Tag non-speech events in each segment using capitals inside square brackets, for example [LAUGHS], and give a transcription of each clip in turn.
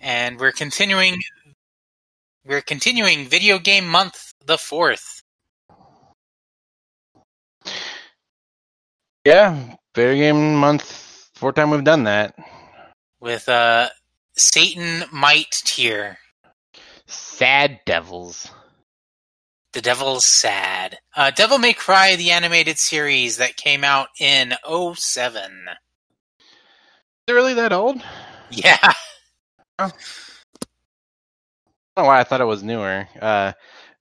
and we're continuing. We're continuing video game month the fourth. Yeah, video game month. Fourth time we've done that. With uh, Satan Might tier. Sad Devils. The Devil's Sad. Uh, Devil May Cry, the animated series that came out in 07. Is it really that old? [LAUGHS] Yeah. I don't know why I thought it was newer. Uh,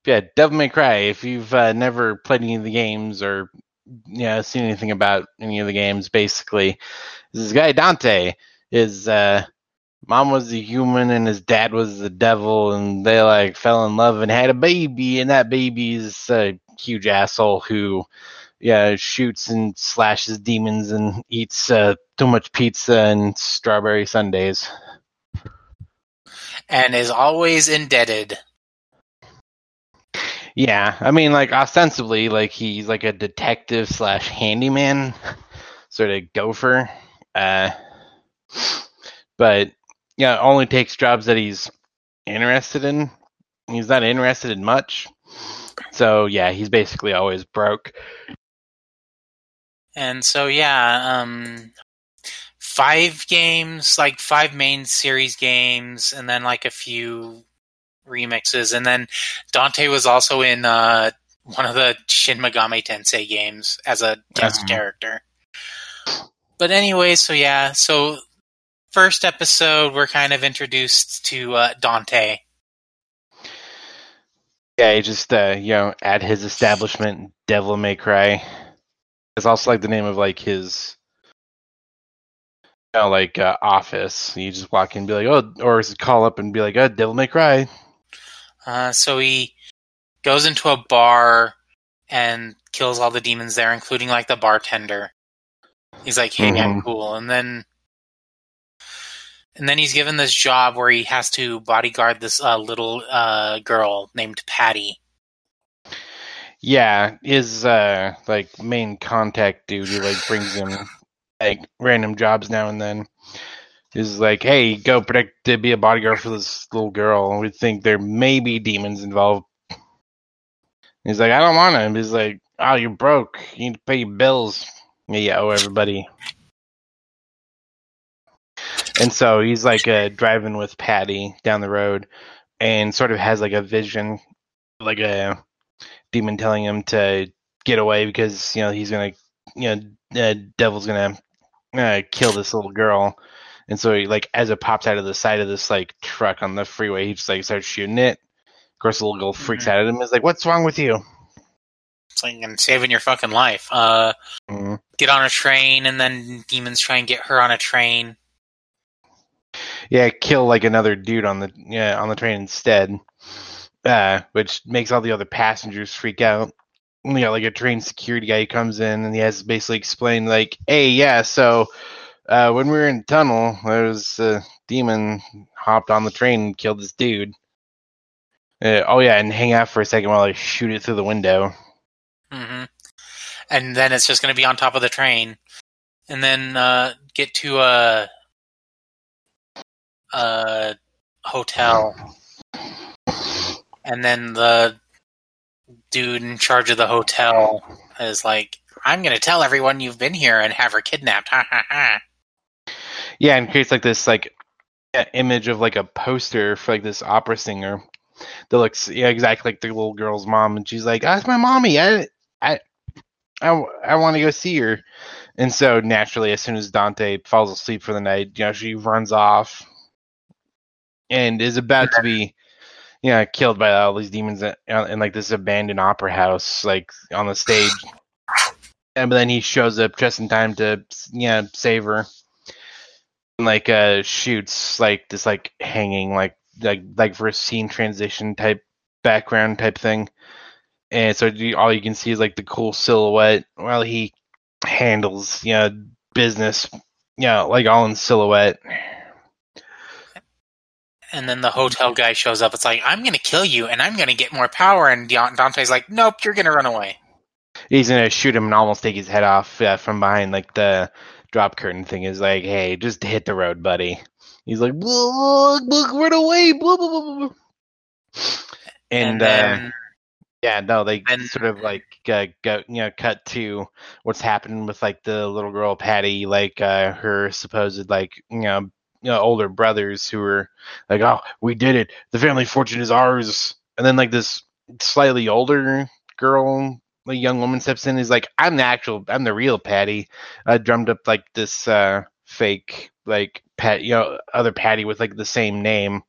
yeah, Devil May Cry. If you've uh, never played any of the games or you know, seen anything about any of the games, basically, this guy Dante is uh, mom was a human and his dad was the devil and they like fell in love and had a baby and that baby is a huge asshole who yeah shoots and slashes demons and eats uh, too much pizza and strawberry sundaes and is always indebted yeah i mean like ostensibly like he's like a detective slash handyman sort of gopher uh but yeah, only takes jobs that he's interested in. He's not interested in much. So yeah, he's basically always broke. And so yeah, um five games, like five main series games and then like a few remixes and then Dante was also in uh one of the Shin Megami Tensei games as a guest uh-huh. character. But anyway, so yeah, so first episode, we're kind of introduced to uh, Dante. Yeah, he just uh, you know at his establishment, Devil May Cry. It's also like the name of like his, know, like uh, office. You just walk in and be like, oh, or is it call up and be like, oh, Devil May Cry. Uh, so he goes into a bar and kills all the demons there, including like the bartender. He's like, "Hey, mm-hmm. I'm cool," and then and then he's given this job where he has to bodyguard this uh, little uh, girl named Patty. Yeah, his uh, like main contact dude who like brings him like random jobs now and then is like, "Hey, go predict to be a bodyguard for this little girl. We think there may be demons involved." He's like, "I don't want him." He's like, "Oh, you're broke. You need to pay your bills." Yeah, owe everybody. And so he's like uh, driving with Patty down the road and sort of has like a vision, like a demon telling him to get away because, you know, he's going to, you know, uh, Devil's going to uh, kill this little girl. And so he, like, as it pops out of the side of this, like, truck on the freeway, he just, like, starts shooting it. Of course, the little girl freaks mm-hmm. out at him. Is like, "What's wrong with you?" It's like I'm saving your fucking life. Uh, mm-hmm. get on a train, and then demons try and get her on a train yeah, kill like another dude on the yeah on the train instead, uh, which makes all the other passengers freak out. We got like a trained security guy who comes in and he has to basically explain like, hey, yeah, so uh, when we were in the tunnel, there was a demon hopped on the train and killed this dude. Uh, oh yeah, and hang out for a second while I shoot it through the window. Mm-hmm. And then it's just going to be on top of the train, and then uh, get to a a hotel, and then the dude in charge of the hotel is like, "I'm going to tell everyone you've been here and have her kidnapped." [LAUGHS] Ha ha ha. Yeah, and creates like this like image of like a poster for like this opera singer that looks yeah exactly like the little girl's mom, and she's like, "That's my mommy. I I I, I want to go see her." And so naturally, as soon as Dante falls asleep for the night, you know, she runs off and is about to be you know killed by all these demons in, in like this abandoned opera house like on the stage. [SIGHS] And but then he shows up just in time to you know save her. And, like uh shoots like this like hanging like like like for a scene transition type background type thing. And so you, all you can see is like the cool silhouette while he handles you know business you know like all in silhouette and then the hotel guy shows up. It's like, I'm going to kill you and I'm going to get more power. And Dante's like, nope, you're going to run away. He's going to shoot him and almost take his head off uh, from behind like the drop curtain thing is like, hey, just hit the road, buddy. He's like, look, look, run away, blah blah blah. And, And uh, yeah, no, they and- sort of like uh, go, you know, cut to what's happening with like the little girl Patty, like uh, her supposed like you know, older brothers who were like, oh, we did it, the family fortune is ours, and then like this slightly older girl, a young woman steps in, is like, I'm the actual, I'm the real Patty. I drummed up like this uh, fake like pat, you know, other Patty with like the same name,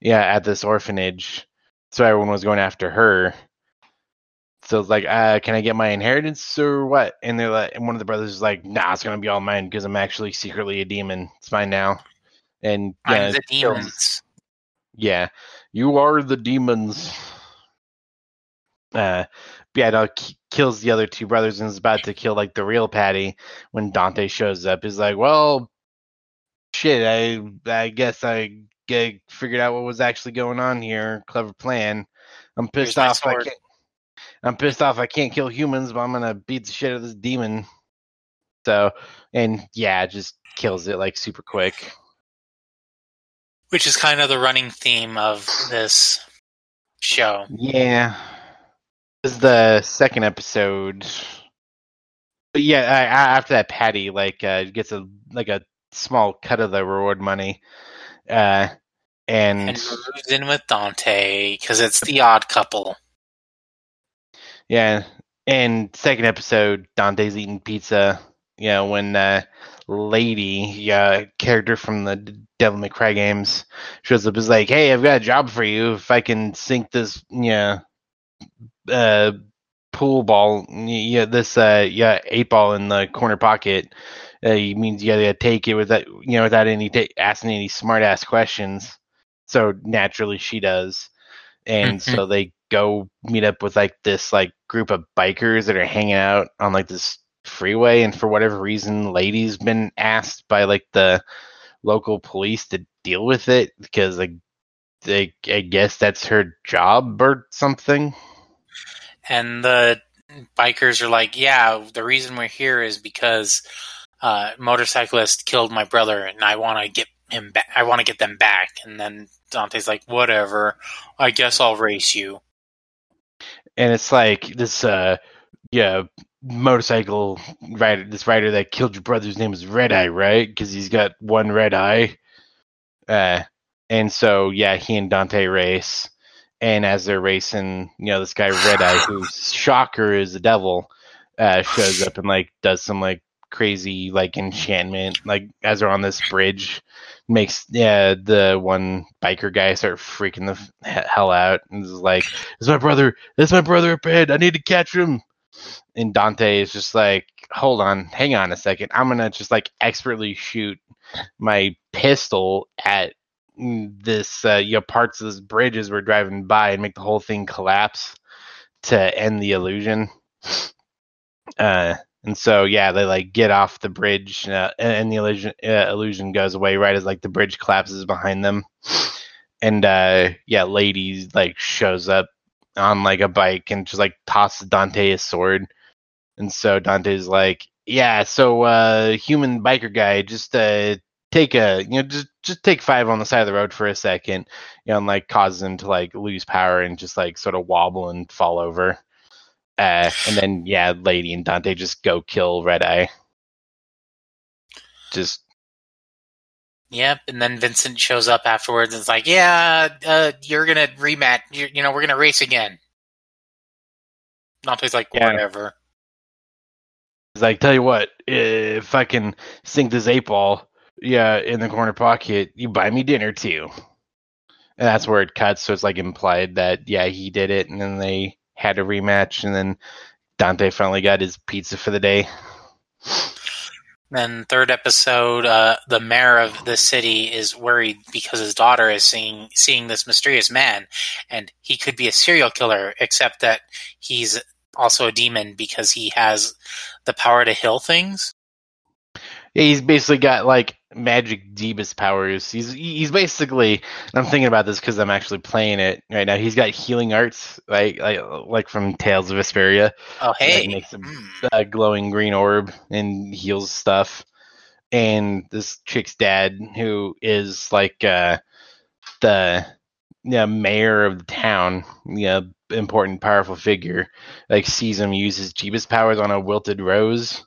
yeah, at this orphanage. So everyone was going after her. So it's like, uh, can I get my inheritance or what? And they're like, and one of the brothers is like, nah, it's gonna be all mine because I'm actually secretly a demon. It's mine now. And I'm uh, the demons. yeah, you are the demons. Uh, yeah, no, k- kills the other two brothers and is about to kill like the real Patty when Dante shows up. He's like, well, shit, I I guess I get, figured out what was actually going on here. Clever plan. I'm pissed my off. I can't. I'm pissed off. I can't kill humans, but I'm gonna beat the shit out of this demon. So, and yeah, just kills it like super quick. which is kind of the running theme of this show. Yeah. This is the second episode. But yeah, I, I, after that, Patty like uh, gets a like a small cut of the reward money, uh, and, And moves in with Dante because it's the odd couple. Yeah, and second episode, Dante's eating pizza. You know when uh, Lady, uh, character from the Devil May Cry games, shows up is like, "Hey, I've got a job for you. If I can sink this, yeah, uh, pool ball, yeah, this, uh, yeah, eight ball in the corner pocket, uh, it means you gotta take it without, you know, without any ta- asking any smart ass questions. So naturally, she does, and Mhm. so they go meet up with like this like group of bikers that are hanging out on like this freeway, and for whatever reason, lady's been asked by like the local police to deal with it because like they, I guess that's her job or something. And the bikers are like, yeah, the reason we're here is because uh, motorcyclist killed my brother, and I want to get him back. I want to get them back. And then Dante's like, whatever. I guess I'll race you. And it's like this uh yeah motorcycle rider this rider that killed your brother's name is red eye right? Because he's got one red eye. Uh and so yeah he and dante race. And as they're racing you know this guy red eye who's shocker is the devil uh shows up and like does some like crazy like enchantment like as they're on this bridge makes yeah the one biker guy start freaking the hell out and is like it's my brother it's my brother up ahead i need to catch him. And dante is just like hold on hang on a second i'm gonna just like expertly shoot my pistol at this uh you know parts of this bridge as we're driving by and make the whole thing collapse to end the illusion. Uh and so yeah they like get off the bridge uh, and, the illusion uh, illusion goes away right as like the bridge collapses behind them. And uh yeah lady like shows up on like a bike and just like tosses dante his sword. And so dante's like yeah so uh human biker guy just uh take a you know just just take five on the side of the road for a second. You know and like causes him to like lose power and just like sort of wobble and fall over uh and then yeah lady and dante just go kill red eye just Yep. And then Vincent shows up afterwards and is like, yeah, uh, you're going to rematch. You, you know, we're going to race again. Dante's like, Yeah. whatever. He's like, tell you what, if I can sink this eight ball, yeah, in the corner pocket, you buy me dinner too. And that's where it cuts. So it's like implied that yeah, he did it, and then they had a rematch, and then Dante finally got his pizza for the day. Then third episode, uh, the mayor of the city is worried because his daughter is seeing seeing this mysterious man, and he could be a serial killer, except that he's also a demon because he has the power to heal things. Yeah, he's basically got like magic Jeebus powers. He's he's basically. I'm thinking about this because I'm actually playing it right now. He's got healing arts, like like like from Tales of Vesperia. Oh, hey, That makes him Hmm. a glowing green orb and heals stuff. and this chick's dad, who is like uh, the yeah, mayor of the town, yeah, important, powerful figure, like sees him use his Jeebus powers on a wilted rose.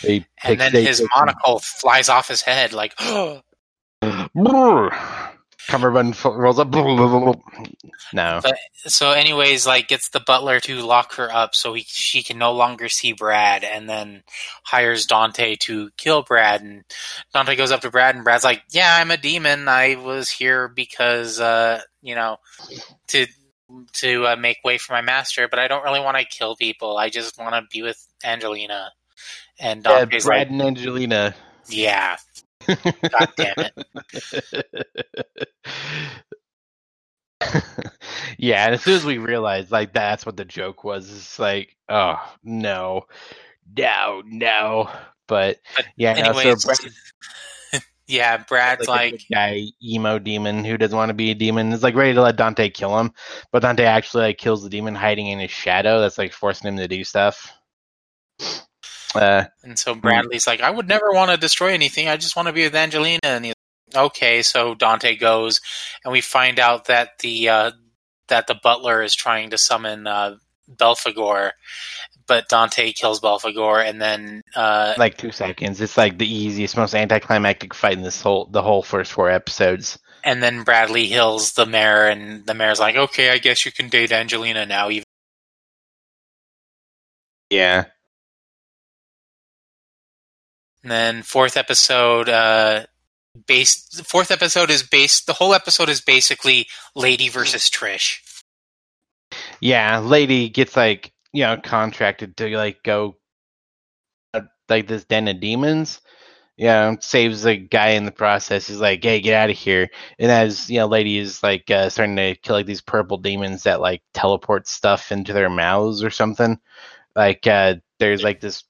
He And picks- then they his pick- monocle flies off his head, like, [GASPS] Brrr. Cummerbund rolls up. No. so anyways like gets the butler to lock her up so he, she can no longer see brad and then hires dante to kill brad and dante goes up to brad and brad's like yeah i'm a demon i was here because uh you know to to uh, make way for my master but i don't really want to kill people i just want to be with angelina and Yeah, uh, Brad like and Angelina. yeah god damn it [LAUGHS] yeah, and as soon as we realized like that's what the joke was, it's like, oh no, no, no. But But yeah, no, so Brad, [LAUGHS] yeah brad's like, like guy emo demon who doesn't want to be a demon is like ready to let Dante kill him, but Dante actually like kills the demon hiding in his shadow. That's like forcing him to do stuff. Uh, And so Bradley's like, I would never want to destroy anything. I just want to be with Angelina. And he's like, okay. So Dante goes, and we find out that the uh, that the butler is trying to summon uh, Belphegor, but Dante kills Belphegor, and then uh, like two seconds. It's like the easiest, most anticlimactic fight in this whole the whole first four episodes. and then Bradley heals the mayor, and the mayor's like, okay, I guess you can date Angelina now. Even Yeah. And then fourth episode. Uh, based fourth episode is based the whole episode is basically lady versus trish Yeah, lady gets like you know contracted to like go uh, like this den of demons. Yeah, you know, saves the guy in the process. He's like, "Hey, get out of here!" And as you know, lady is like uh, starting to kill like these purple demons that like teleport stuff into their mouths or something. Like, uh, there's like this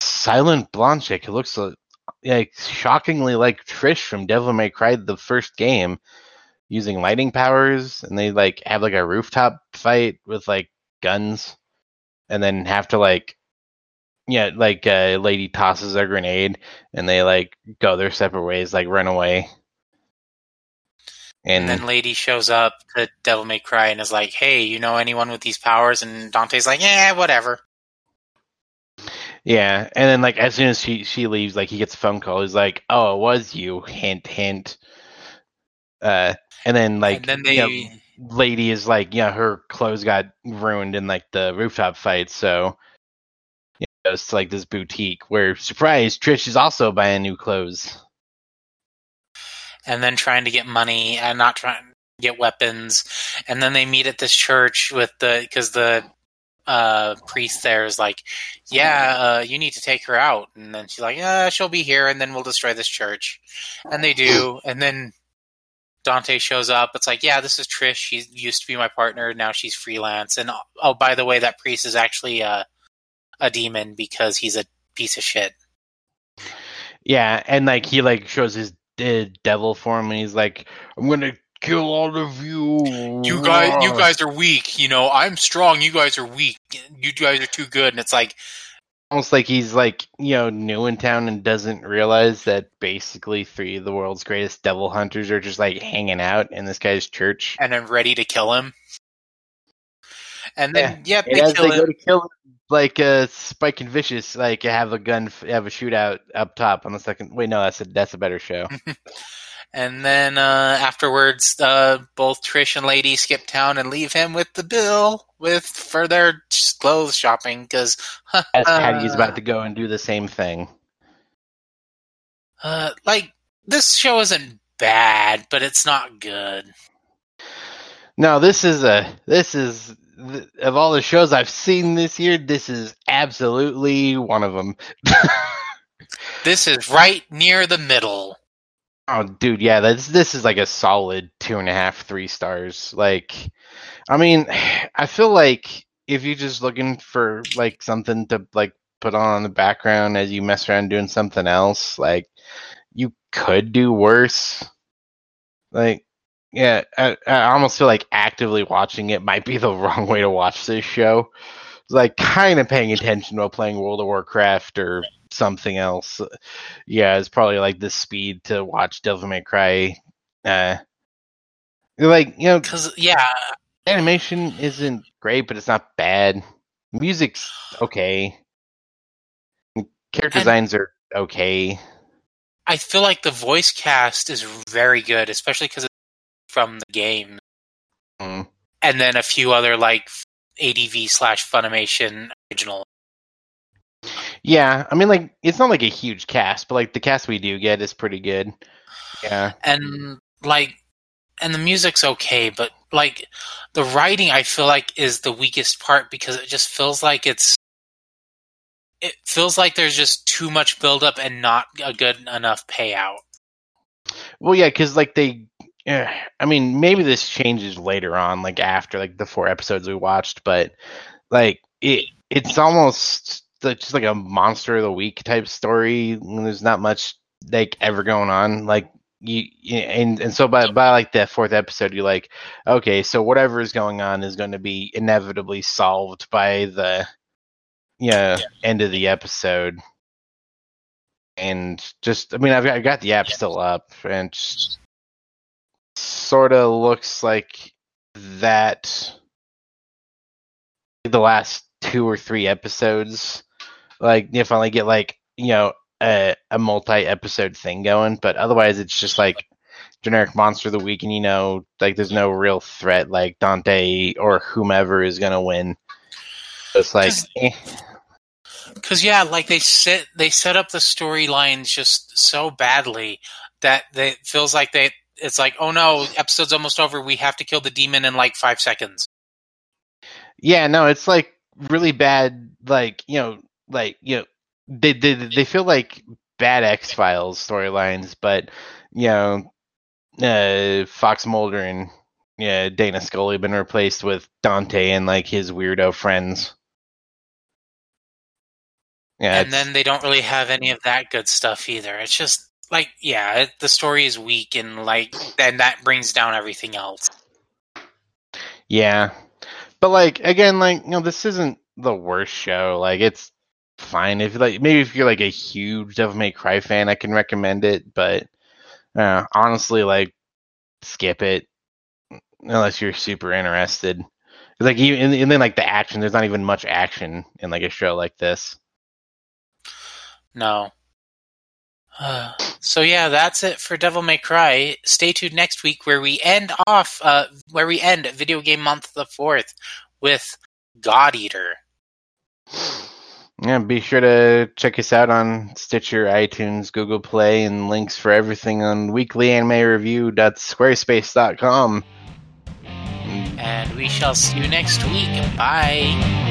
silent blonde chick who looks uh, like shockingly like Trish from Devil May Cry, the first game, using lighting powers, and they like have like a rooftop fight with like guns, and then have to like, yeah, like a uh, lady tosses a grenade, and they like go their separate ways, like run away. And And, then Lady shows up to Devil May Cry and is like, "Hey, you know anyone with these powers?" And Dante's like, "Yeah, whatever." Yeah, and then like as soon as she she leaves, like he gets a phone call. He's like, "Oh, it was you." Hint, hint. Uh, and then like and then they, you know, lady is like, yeah, her clothes got ruined in like the rooftop fight, so you know, it's like this boutique where surprise, Trish is also buying new clothes. and then trying to get money and not trying to get weapons, and then they meet at this church with the because the uh, priest there is like, "Yeah, uh, you need to take her out," and then she's like, "Yeah, she'll be here, and then we'll destroy this church," and they do, and then. Dante shows up. It's like, yeah, this is Trish. She used to be my partner. Now she's freelance. And oh, by the way, that priest is actually uh, a demon because he's a piece of shit. Yeah, and like he like shows his uh, devil form, and he's like, "I'm gonna kill all of you." You guys, you guys are weak. You know, I'm strong. You guys are weak. You guys are too good. And it's like, almost like he's like you know new in town and doesn't realize that basically three of the world's greatest devil hunters are just like hanging out in this guy's church. and I'm ready to kill him. And then, yep, And they as kill they go him. to kill him, like uh, Spike and Vicious, like have a gun, have a shootout up top on the second. Wait, no, that's a that's a better show. [LAUGHS] And then uh, afterwards, uh, both Trish and Lady skip town and leave him with the bill with for their clothes shopping because, [LAUGHS] As Patty's about to go and do the same thing. uh, like, this show isn't bad, but it's not good. No, this is a this is th- of all the shows I've seen this year. This is absolutely one of them. [LAUGHS] This is right near the middle. Oh, dude, yeah, this this is like a solid two and a half, three stars. Like, I mean, [SIGHS] I feel like if you're just looking for like something to like put on in the background as you mess around doing something else, like you could do worse. Like, yeah, I, I almost feel like actively watching it might be [LAUGHS] the wrong way to watch this show. Like, kind of paying attention while playing World of Warcraft or something else. Yeah, it's probably like the speed to watch Devil May Cry. Uh, like you know, Because yeah, animation isn't great, but it's not bad. Music's okay. Character And- designs are okay. I feel like the voice cast is very good, especially because it's from the game, Mm. and then a few other like ADV slash Funimation original. Yeah, I mean, like it's not like a huge cast, but like the cast we do get is pretty good. Yeah, and like and the music's okay but like the writing i feel like is the weakest part because it just feels like it's it feels like there's just too much buildup and not a good enough payout well, yeah, because like they, yeah, I mean, maybe this changes later on, like after like the four episodes we watched, but like it, it's almost just like a monster of the week type story. and There's not much like ever going on, like. You, you and and so by by like the fourth episode, you're like, okay, so whatever is going on is going to be inevitably solved by the yeah, end of the episode. And just, I mean, I've got, I've got the app still up, and sort of looks like that. The last two or three episodes, like you finally get like you know a, a multi-episode thing going, but otherwise it's just like generic monster of the week, and you know, like there's no real threat like Dante or whomever is gonna win. It's like, 'Cause- eh. because yeah like they set they set up the storylines just so badly that they, it feels like they it's like oh no episode's almost over we have to kill the demon in like five seconds Yeah, no, it's like really bad. Like you know, like you know, they they they feel like bad X Files storylines, but you know, uh, Fox Mulder and yeah, Dana Scully have been replaced with Dante and like his weirdo friends. Yeah, and then they don't really have any of that good stuff either. It's just like, yeah, it, the story is weak, and like, then that brings down everything else. Yeah. But like again, like you know, this isn't the worst show. Like it's fine if like maybe if you're like a huge Devil May Cry fan, I can recommend it. But uh, honestly, like skip it unless you're super interested. Like even and, then like the action, there's not even much action in like a show like this. No. Uh, so yeah, that's it for Devil May Cry. Stay tuned next week where we end off, uh, where we end Video Game Month the fourth with God Eater. [SIGHS] Yeah, be sure to check us out on Stitcher, iTunes, Google Play, and links for everything on weeklyanimereview.squarespace.com. And we shall see you next week. Bye.